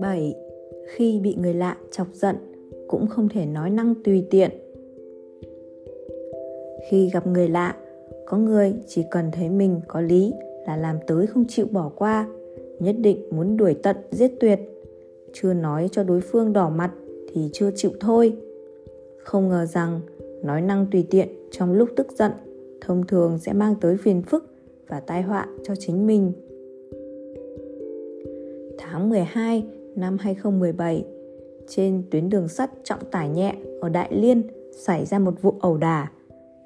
7. Khi bị người lạ chọc giận cũng không thể nói năng tùy tiện. Khi gặp người lạ, có người chỉ cần thấy mình có lý là làm tới không chịu bỏ qua, nhất định muốn đuổi tận giết tuyệt. Chưa nói cho đối phương đỏ mặt thì chưa chịu thôi. Không ngờ rằng nói năng tùy tiện trong lúc tức giận thông thường sẽ mang tới phiền phức và tai họa cho chính mình. Tháng 12 năm 2017, trên tuyến đường sắt trọng tải nhẹ ở Đại Liên xảy ra một vụ ẩu đả.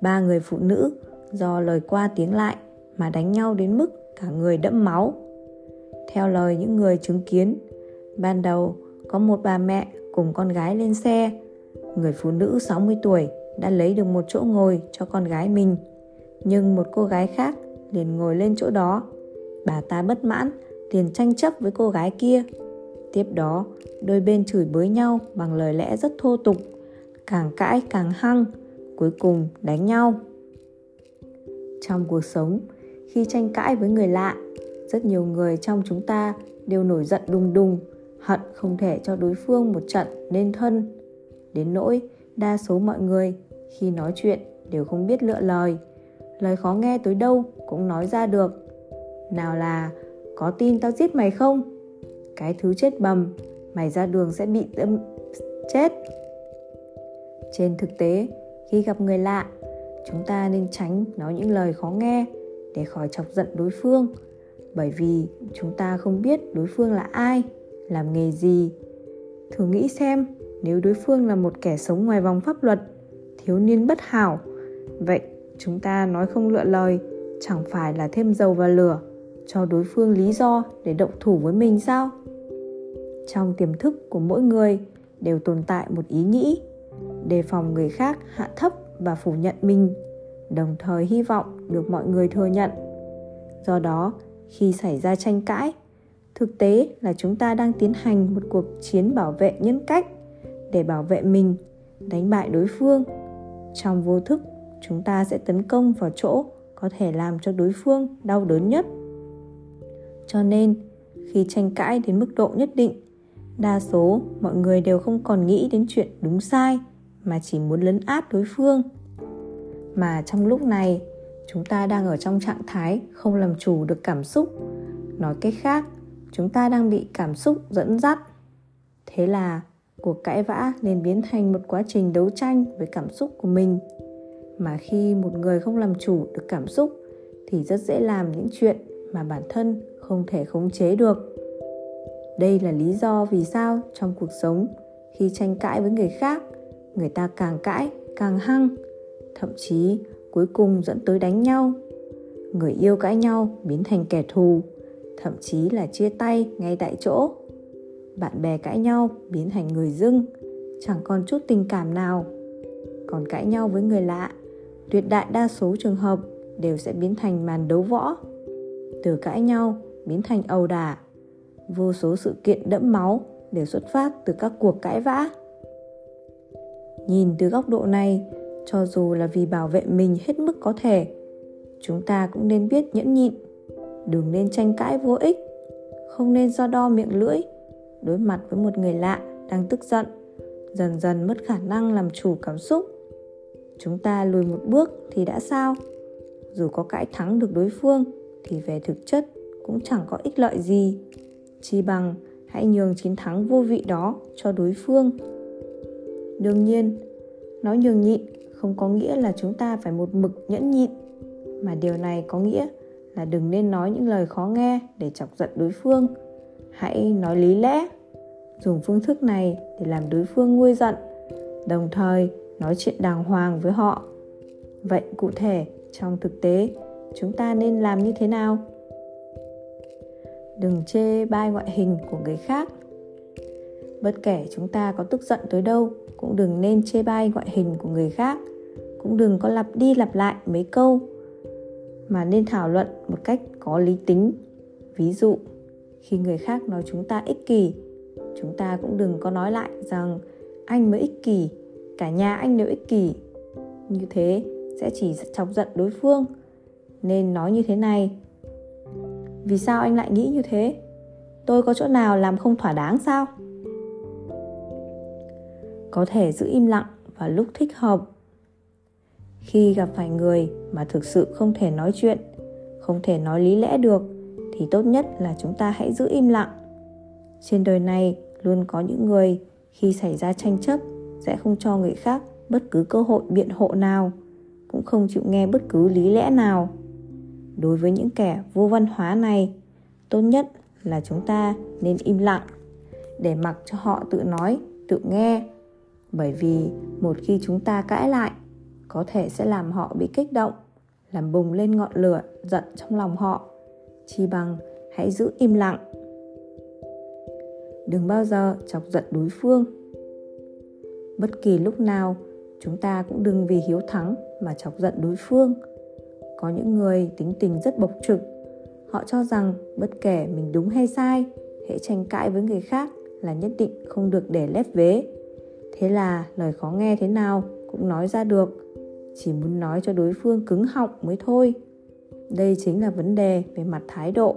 Ba người phụ nữ do lời qua tiếng lại mà đánh nhau đến mức cả người đẫm máu. Theo lời những người chứng kiến, ban đầu có một bà mẹ cùng con gái lên xe. Người phụ nữ 60 tuổi đã lấy được một chỗ ngồi cho con gái mình. Nhưng một cô gái khác liền ngồi lên chỗ đó. Bà ta bất mãn liền tranh chấp với cô gái kia. Tiếp đó, đôi bên chửi bới nhau bằng lời lẽ rất thô tục, càng cãi càng hăng, cuối cùng đánh nhau. Trong cuộc sống, khi tranh cãi với người lạ, rất nhiều người trong chúng ta đều nổi giận đùng đùng, hận không thể cho đối phương một trận nên thân. Đến nỗi đa số mọi người khi nói chuyện đều không biết lựa lời, lời khó nghe tới đâu cũng nói ra được. Nào là có tin tao giết mày không? Cái thứ chết bầm, mày ra đường sẽ bị tâm chết. Trên thực tế, khi gặp người lạ, chúng ta nên tránh nói những lời khó nghe để khỏi chọc giận đối phương bởi vì chúng ta không biết đối phương là ai làm nghề gì thử nghĩ xem nếu đối phương là một kẻ sống ngoài vòng pháp luật thiếu niên bất hảo vậy chúng ta nói không lựa lời chẳng phải là thêm dầu vào lửa, cho đối phương lý do để động thủ với mình sao? Trong tiềm thức của mỗi người đều tồn tại một ý nghĩ, đề phòng người khác hạ thấp và phủ nhận mình, đồng thời hy vọng được mọi người thừa nhận. Do đó, khi xảy ra tranh cãi, thực tế là chúng ta đang tiến hành một cuộc chiến bảo vệ nhân cách để bảo vệ mình, đánh bại đối phương. Trong vô thức, chúng ta sẽ tấn công vào chỗ có thể làm cho đối phương đau đớn nhất. Cho nên, khi tranh cãi đến mức độ nhất định, đa số mọi người đều không còn nghĩ đến chuyện đúng sai mà chỉ muốn lấn át đối phương. Mà trong lúc này, chúng ta đang ở trong trạng thái không làm chủ được cảm xúc. Nói cách khác, chúng ta đang bị cảm xúc dẫn dắt. Thế là cuộc cãi vã nên biến thành một quá trình đấu tranh với cảm xúc của mình mà khi một người không làm chủ được cảm xúc, thì rất dễ làm những chuyện mà bản thân không thể khống chế được. Đây là lý do vì sao trong cuộc sống, khi tranh cãi với người khác, người ta càng cãi càng hăng, thậm chí cuối cùng dẫn tới đánh nhau. Người yêu cãi nhau biến thành kẻ thù, thậm chí là chia tay ngay tại chỗ. Bạn bè cãi nhau biến thành người dưng, chẳng còn chút tình cảm nào. Còn cãi nhau với người lạ tuyệt đại đa số trường hợp đều sẽ biến thành màn đấu võ. Từ cãi nhau biến thành ầu đả. Vô số sự kiện đẫm máu đều xuất phát từ các cuộc cãi vã. Nhìn từ góc độ này, cho dù là vì bảo vệ mình hết mức có thể, chúng ta cũng nên biết nhẫn nhịn. Đừng nên tranh cãi vô ích. Không nên do đo miệng lưỡi. Đối mặt với một người lạ đang tức giận, dần dần mất khả năng làm chủ cảm xúc chúng ta lùi một bước thì đã sao? Dù có cãi thắng được đối phương, thì về thực chất cũng chẳng có ích lợi gì. Chi bằng, hãy nhường chiến thắng vô vị đó cho đối phương. Đương nhiên, nói nhường nhịn không có nghĩa là chúng ta phải một mực nhẫn nhịn, mà điều này có nghĩa là đừng nên nói những lời khó nghe để chọc giận đối phương. Hãy nói lý lẽ, dùng phương thức này để làm đối phương nguôi giận, đồng thời nói chuyện đàng hoàng với họ. Vậy cụ thể, trong thực tế, chúng ta nên làm như thế nào? Đừng chê bai ngoại hình của người khác. Bất kể chúng ta có tức giận tới đâu, cũng đừng nên chê bai ngoại hình của người khác. Cũng đừng có lặp đi lặp lại mấy câu, mà nên thảo luận một cách có lý tính. Ví dụ, khi người khác nói chúng ta ích kỷ, chúng ta cũng đừng có nói lại rằng, anh mới ích kỷ cả nhà anh đều ích kỷ như thế sẽ chỉ chọc giận đối phương. Nên nói như thế này. Vì sao anh lại nghĩ như thế? Tôi có chỗ nào làm không thỏa đáng sao? Có thể giữ im lặng vào lúc thích hợp. Khi gặp phải người mà thực sự không thể nói chuyện, không thể nói lý lẽ được, thì tốt nhất là chúng ta hãy giữ im lặng. Trên đời này luôn có những người khi xảy ra tranh chấp sẽ không cho người khác bất cứ cơ hội biện hộ nào, cũng không chịu nghe bất cứ lý lẽ nào. Đối với những kẻ vô văn hóa này, tốt nhất là chúng ta nên im lặng, để mặc cho họ tự nói, tự nghe. Bởi vì một khi chúng ta cãi lại, có thể sẽ làm họ bị kích động, làm bùng lên ngọn lửa giận trong lòng họ. Chi bằng hãy giữ im lặng. Đừng bao giờ chọc giận đối phương bất kỳ lúc nào, chúng ta cũng đừng vì hiếu thắng mà chọc giận đối phương. Có những người tính tình rất bộc trực. Họ cho rằng bất kể mình đúng hay sai, hễ tranh cãi với người khác là nhất định không được để lép vế. Thế là lời khó nghe thế nào cũng nói ra được. Chỉ muốn nói cho đối phương cứng họng mới thôi. Đây chính là vấn đề về mặt thái độ.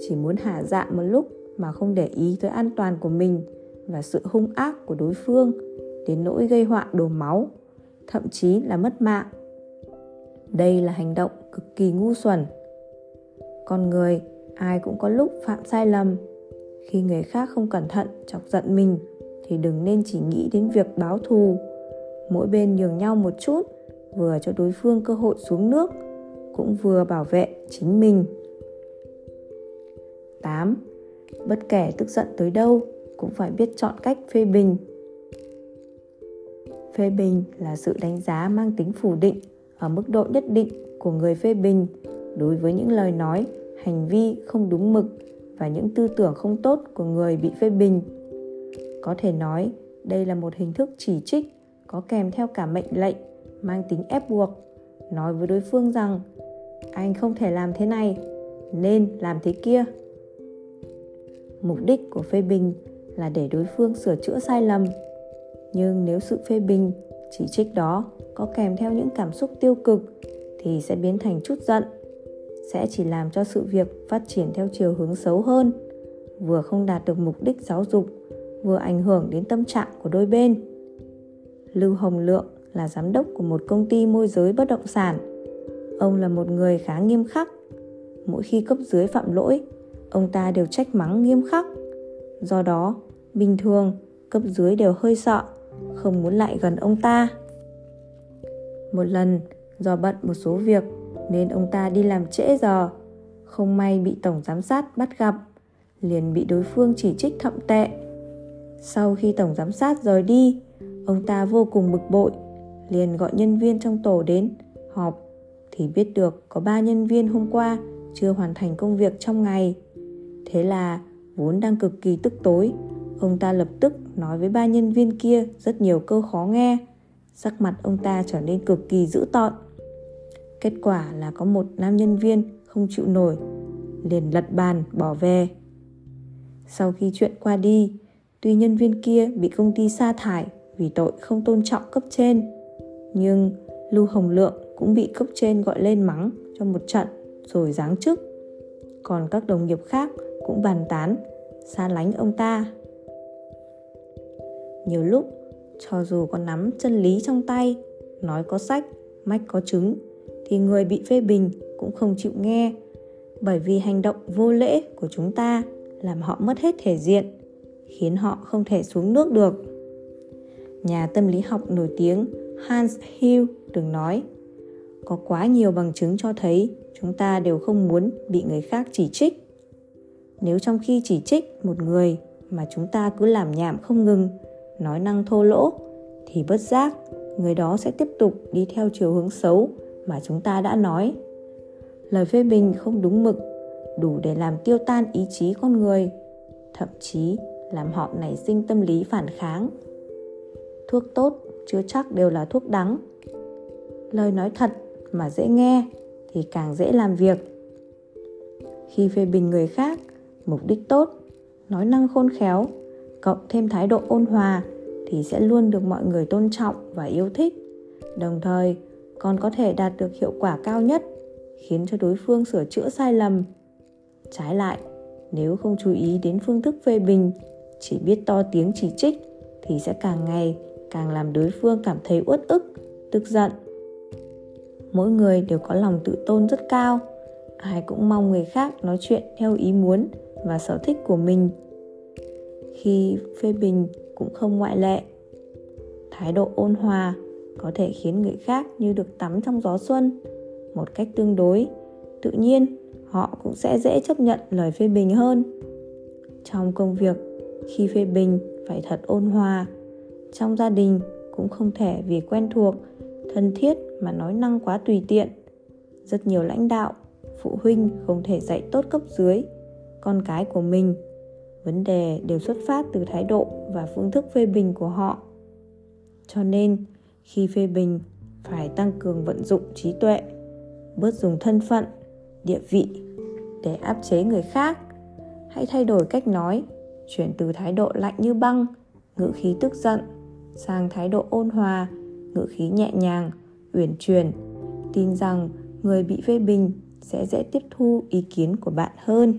Chỉ muốn hạ dạ một lúc mà không để ý tới an toàn của mình và sự hung ác của đối phương đến nỗi gây họa đổ máu, thậm chí là mất mạng. Đây là hành động cực kỳ ngu xuẩn. Con người, ai cũng có lúc phạm sai lầm. Khi người khác không cẩn thận chọc giận mình, thì đừng nên chỉ nghĩ đến việc báo thù. Mỗi bên nhường nhau một chút, vừa cho đối phương cơ hội xuống nước, cũng vừa bảo vệ chính mình. 8. Bất kể tức giận tới đâu, cũng phải biết chọn cách phê bình. Phê bình là sự đánh giá mang tính phủ định ở mức độ nhất định của người phê bình đối với những lời nói, hành vi không đúng mực và những tư tưởng không tốt của người bị phê bình. Có thể nói đây là một hình thức chỉ trích có kèm theo cả mệnh lệnh mang tính ép buộc nói với đối phương rằng anh không thể làm thế này nên làm thế kia mục đích của phê bình là để đối phương sửa chữa sai lầm nhưng nếu sự phê bình, chỉ trích đó có kèm theo những cảm xúc tiêu cực thì sẽ biến thành chút giận, sẽ chỉ làm cho sự việc phát triển theo chiều hướng xấu hơn, vừa không đạt được mục đích giáo dục, vừa ảnh hưởng đến tâm trạng của đôi bên. Lưu hồng lượng là giám đốc của một công ty môi giới bất động sản. Ông là một người khá nghiêm khắc. Mỗi khi cấp dưới phạm lỗi, ông ta đều trách mắng nghiêm khắc. Do đó, bình thường, cấp dưới đều hơi sợ không muốn lại gần ông ta. Một lần, do bận một số việc, nên ông ta đi làm trễ giờ. Không may bị tổng giám sát bắt gặp, liền bị đối phương chỉ trích thậm tệ. Sau khi tổng giám sát rời đi, ông ta vô cùng bực bội, liền gọi nhân viên trong tổ đến họp, thì biết được có ba nhân viên hôm qua chưa hoàn thành công việc trong ngày. Thế là vốn đang cực kỳ tức tối ông ta lập tức nói với ba nhân viên kia rất nhiều câu khó nghe. Sắc mặt ông ta trở nên cực kỳ dữ tợn. Kết quả là có một nam nhân viên không chịu nổi, liền lật bàn, bỏ về. Sau khi chuyện qua đi, tuy nhân viên kia bị công ty sa thải vì tội không tôn trọng cấp trên, nhưng lưu hồng lượng cũng bị cấp trên gọi lên mắng trong một trận rồi giáng chức. Còn các đồng nghiệp khác cũng bàn tán, xa lánh ông ta nhiều lúc, cho dù có nắm chân lý trong tay, nói có sách, mách có chứng, thì người bị phê bình cũng không chịu nghe. Bởi vì hành động vô lễ của chúng ta làm họ mất hết thể diện, khiến họ không thể xuống nước được. Nhà tâm lý học nổi tiếng hans hill từng nói, có quá nhiều bằng chứng cho thấy chúng ta đều không muốn bị người khác chỉ trích. Nếu trong khi chỉ trích một người mà chúng ta cứ làm nhảm không ngừng nói năng thô lỗ, thì bất giác, người đó sẽ tiếp tục đi theo chiều hướng xấu mà chúng ta đã nói. Lời phê bình không đúng mực, đủ để làm tiêu tan ý chí con người, thậm chí làm họ nảy sinh tâm lý phản kháng. Thuốc tốt chưa chắc đều là thuốc đắng. Lời nói thật mà dễ nghe thì càng dễ làm việc. Khi phê bình người khác, mục đích tốt, nói năng khôn khéo cộng thêm thái độ ôn hòa thì sẽ luôn được mọi người tôn trọng và yêu thích. Đồng thời, còn có thể đạt được hiệu quả cao nhất, khiến cho đối phương sửa chữa sai lầm. Trái lại, nếu không chú ý đến phương thức phê bình, chỉ biết to tiếng chỉ trích thì sẽ càng ngày càng làm đối phương cảm thấy uất ức, tức giận. Mỗi người đều có lòng tự tôn rất cao, ai cũng mong người khác nói chuyện theo ý muốn và sở thích của mình khi phê bình cũng không ngoại lệ. Thái độ ôn hòa có thể khiến người khác như được tắm trong gió xuân một cách tương đối. Tự nhiên, họ cũng sẽ dễ chấp nhận lời phê bình hơn. Trong công việc, khi phê bình phải thật ôn hòa, trong gia đình cũng không thể vì quen thuộc, thân thiết mà nói năng quá tùy tiện. Rất nhiều lãnh đạo, phụ huynh không thể dạy tốt cấp dưới, con cái của mình vấn đề đều xuất phát từ thái độ và phương thức phê bình của họ. Cho nên, khi phê bình, phải tăng cường vận dụng trí tuệ, bớt dùng thân phận, địa vị để áp chế người khác. Hãy thay đổi cách nói, chuyển từ thái độ lạnh như băng, ngữ khí tức giận, sang thái độ ôn hòa, ngữ khí nhẹ nhàng, uyển chuyển. Tin rằng người bị phê bình sẽ dễ tiếp thu ý kiến của bạn hơn.